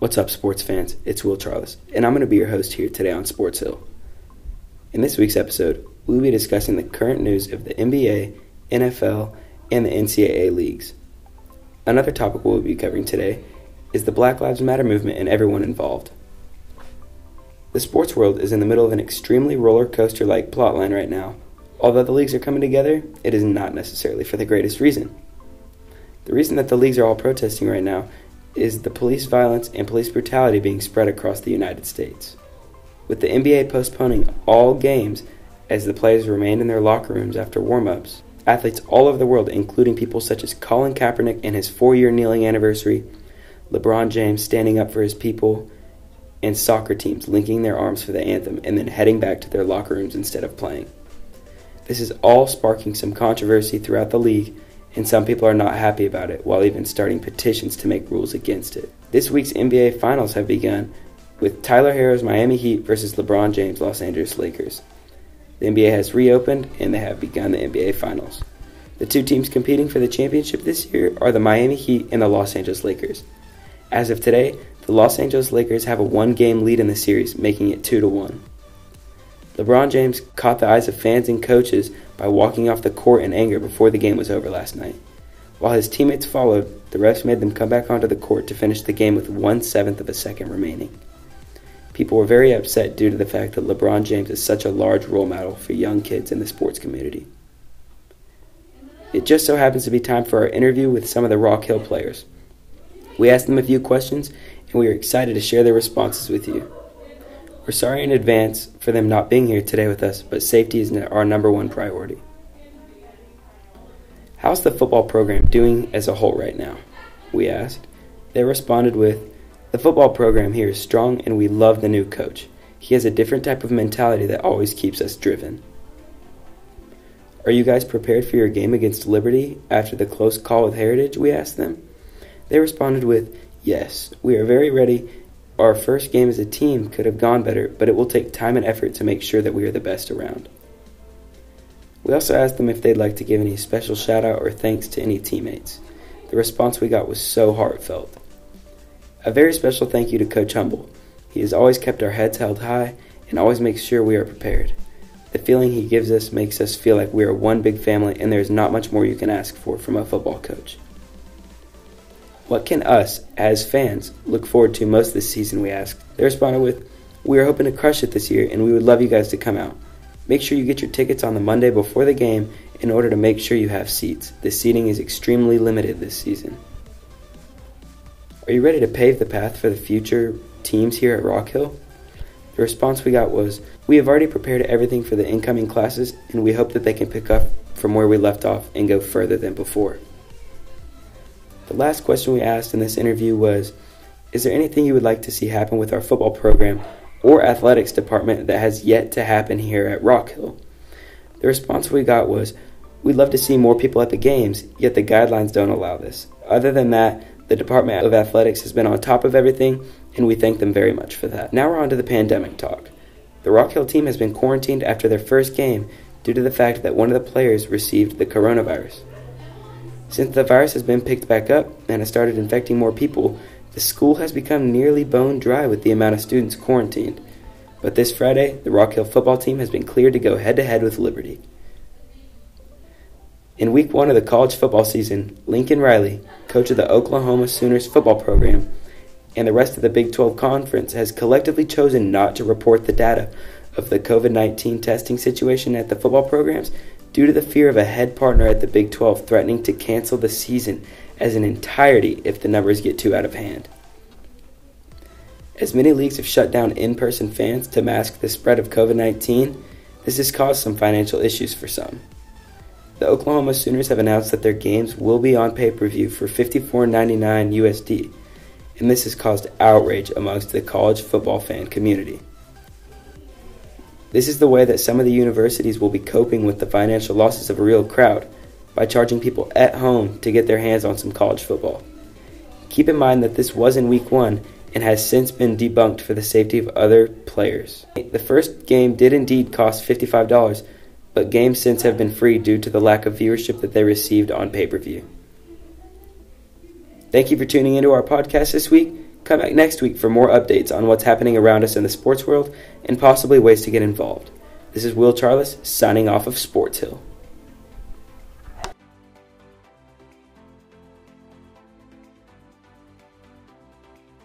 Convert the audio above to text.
What's up, sports fans? It's Will Charles, and I'm going to be your host here today on Sports Hill. In this week's episode, we'll be discussing the current news of the NBA, NFL, and the NCAA leagues. Another topic we'll be covering today is the Black Lives Matter movement and everyone involved. The sports world is in the middle of an extremely roller coaster like plotline right now. Although the leagues are coming together, it is not necessarily for the greatest reason. The reason that the leagues are all protesting right now is the police violence and police brutality being spread across the United States. With the NBA postponing all games as the players remained in their locker rooms after warm ups, athletes all over the world, including people such as Colin Kaepernick and his four year kneeling anniversary, LeBron James standing up for his people, and soccer teams linking their arms for the anthem and then heading back to their locker rooms instead of playing. This is all sparking some controversy throughout the league and some people are not happy about it, while even starting petitions to make rules against it. This week's NBA Finals have begun with Tyler Herro's Miami Heat versus LeBron James' Los Angeles Lakers. The NBA has reopened and they have begun the NBA Finals. The two teams competing for the championship this year are the Miami Heat and the Los Angeles Lakers. As of today, the Los Angeles Lakers have a one game lead in the series, making it 2 to 1. LeBron James caught the eyes of fans and coaches by walking off the court in anger before the game was over last night. While his teammates followed, the refs made them come back onto the court to finish the game with one seventh of a second remaining. People were very upset due to the fact that LeBron James is such a large role model for young kids in the sports community. It just so happens to be time for our interview with some of the Rock Hill players. We asked them a few questions, and we are excited to share their responses with you. We're sorry in advance for them not being here today with us, but safety is our number one priority. How's the football program doing as a whole right now? We asked. They responded with, The football program here is strong and we love the new coach. He has a different type of mentality that always keeps us driven. Are you guys prepared for your game against Liberty after the close call with Heritage? We asked them. They responded with, Yes, we are very ready our first game as a team could have gone better, but it will take time and effort to make sure that we are the best around. We also asked them if they'd like to give any special shout out or thanks to any teammates. The response we got was so heartfelt. A very special thank you to Coach Humble. He has always kept our heads held high and always makes sure we are prepared. The feeling he gives us makes us feel like we are one big family and there is not much more you can ask for from a football coach. What can us, as fans, look forward to most this season? We asked. They responded with, We are hoping to crush it this year, and we would love you guys to come out. Make sure you get your tickets on the Monday before the game in order to make sure you have seats. The seating is extremely limited this season. Are you ready to pave the path for the future teams here at Rock Hill? The response we got was, We have already prepared everything for the incoming classes, and we hope that they can pick up from where we left off and go further than before. The last question we asked in this interview was Is there anything you would like to see happen with our football program or athletics department that has yet to happen here at Rock Hill? The response we got was We'd love to see more people at the games, yet the guidelines don't allow this. Other than that, the Department of Athletics has been on top of everything, and we thank them very much for that. Now we're on to the pandemic talk. The Rock Hill team has been quarantined after their first game due to the fact that one of the players received the coronavirus. Since the virus has been picked back up and has started infecting more people, the school has become nearly bone dry with the amount of students quarantined. But this Friday, the Rock Hill football team has been cleared to go head to head with Liberty. In week one of the college football season, Lincoln Riley, coach of the Oklahoma Sooners football program, and the rest of the Big 12 Conference has collectively chosen not to report the data of the COVID 19 testing situation at the football programs due to the fear of a head partner at the Big 12 threatening to cancel the season as an entirety if the numbers get too out of hand. As many leagues have shut down in person fans to mask the spread of COVID 19, this has caused some financial issues for some. The Oklahoma Sooners have announced that their games will be on pay per view for $54.99 USD, and this has caused outrage amongst the college football fan community. This is the way that some of the universities will be coping with the financial losses of a real crowd by charging people at home to get their hands on some college football. Keep in mind that this was in week one and has since been debunked for the safety of other players. The first game did indeed cost $55, but games since have been free due to the lack of viewership that they received on pay per view. Thank you for tuning into our podcast this week. Come back next week for more updates on what's happening around us in the sports world and possibly ways to get involved. This is Will Charles signing off of Sports Hill.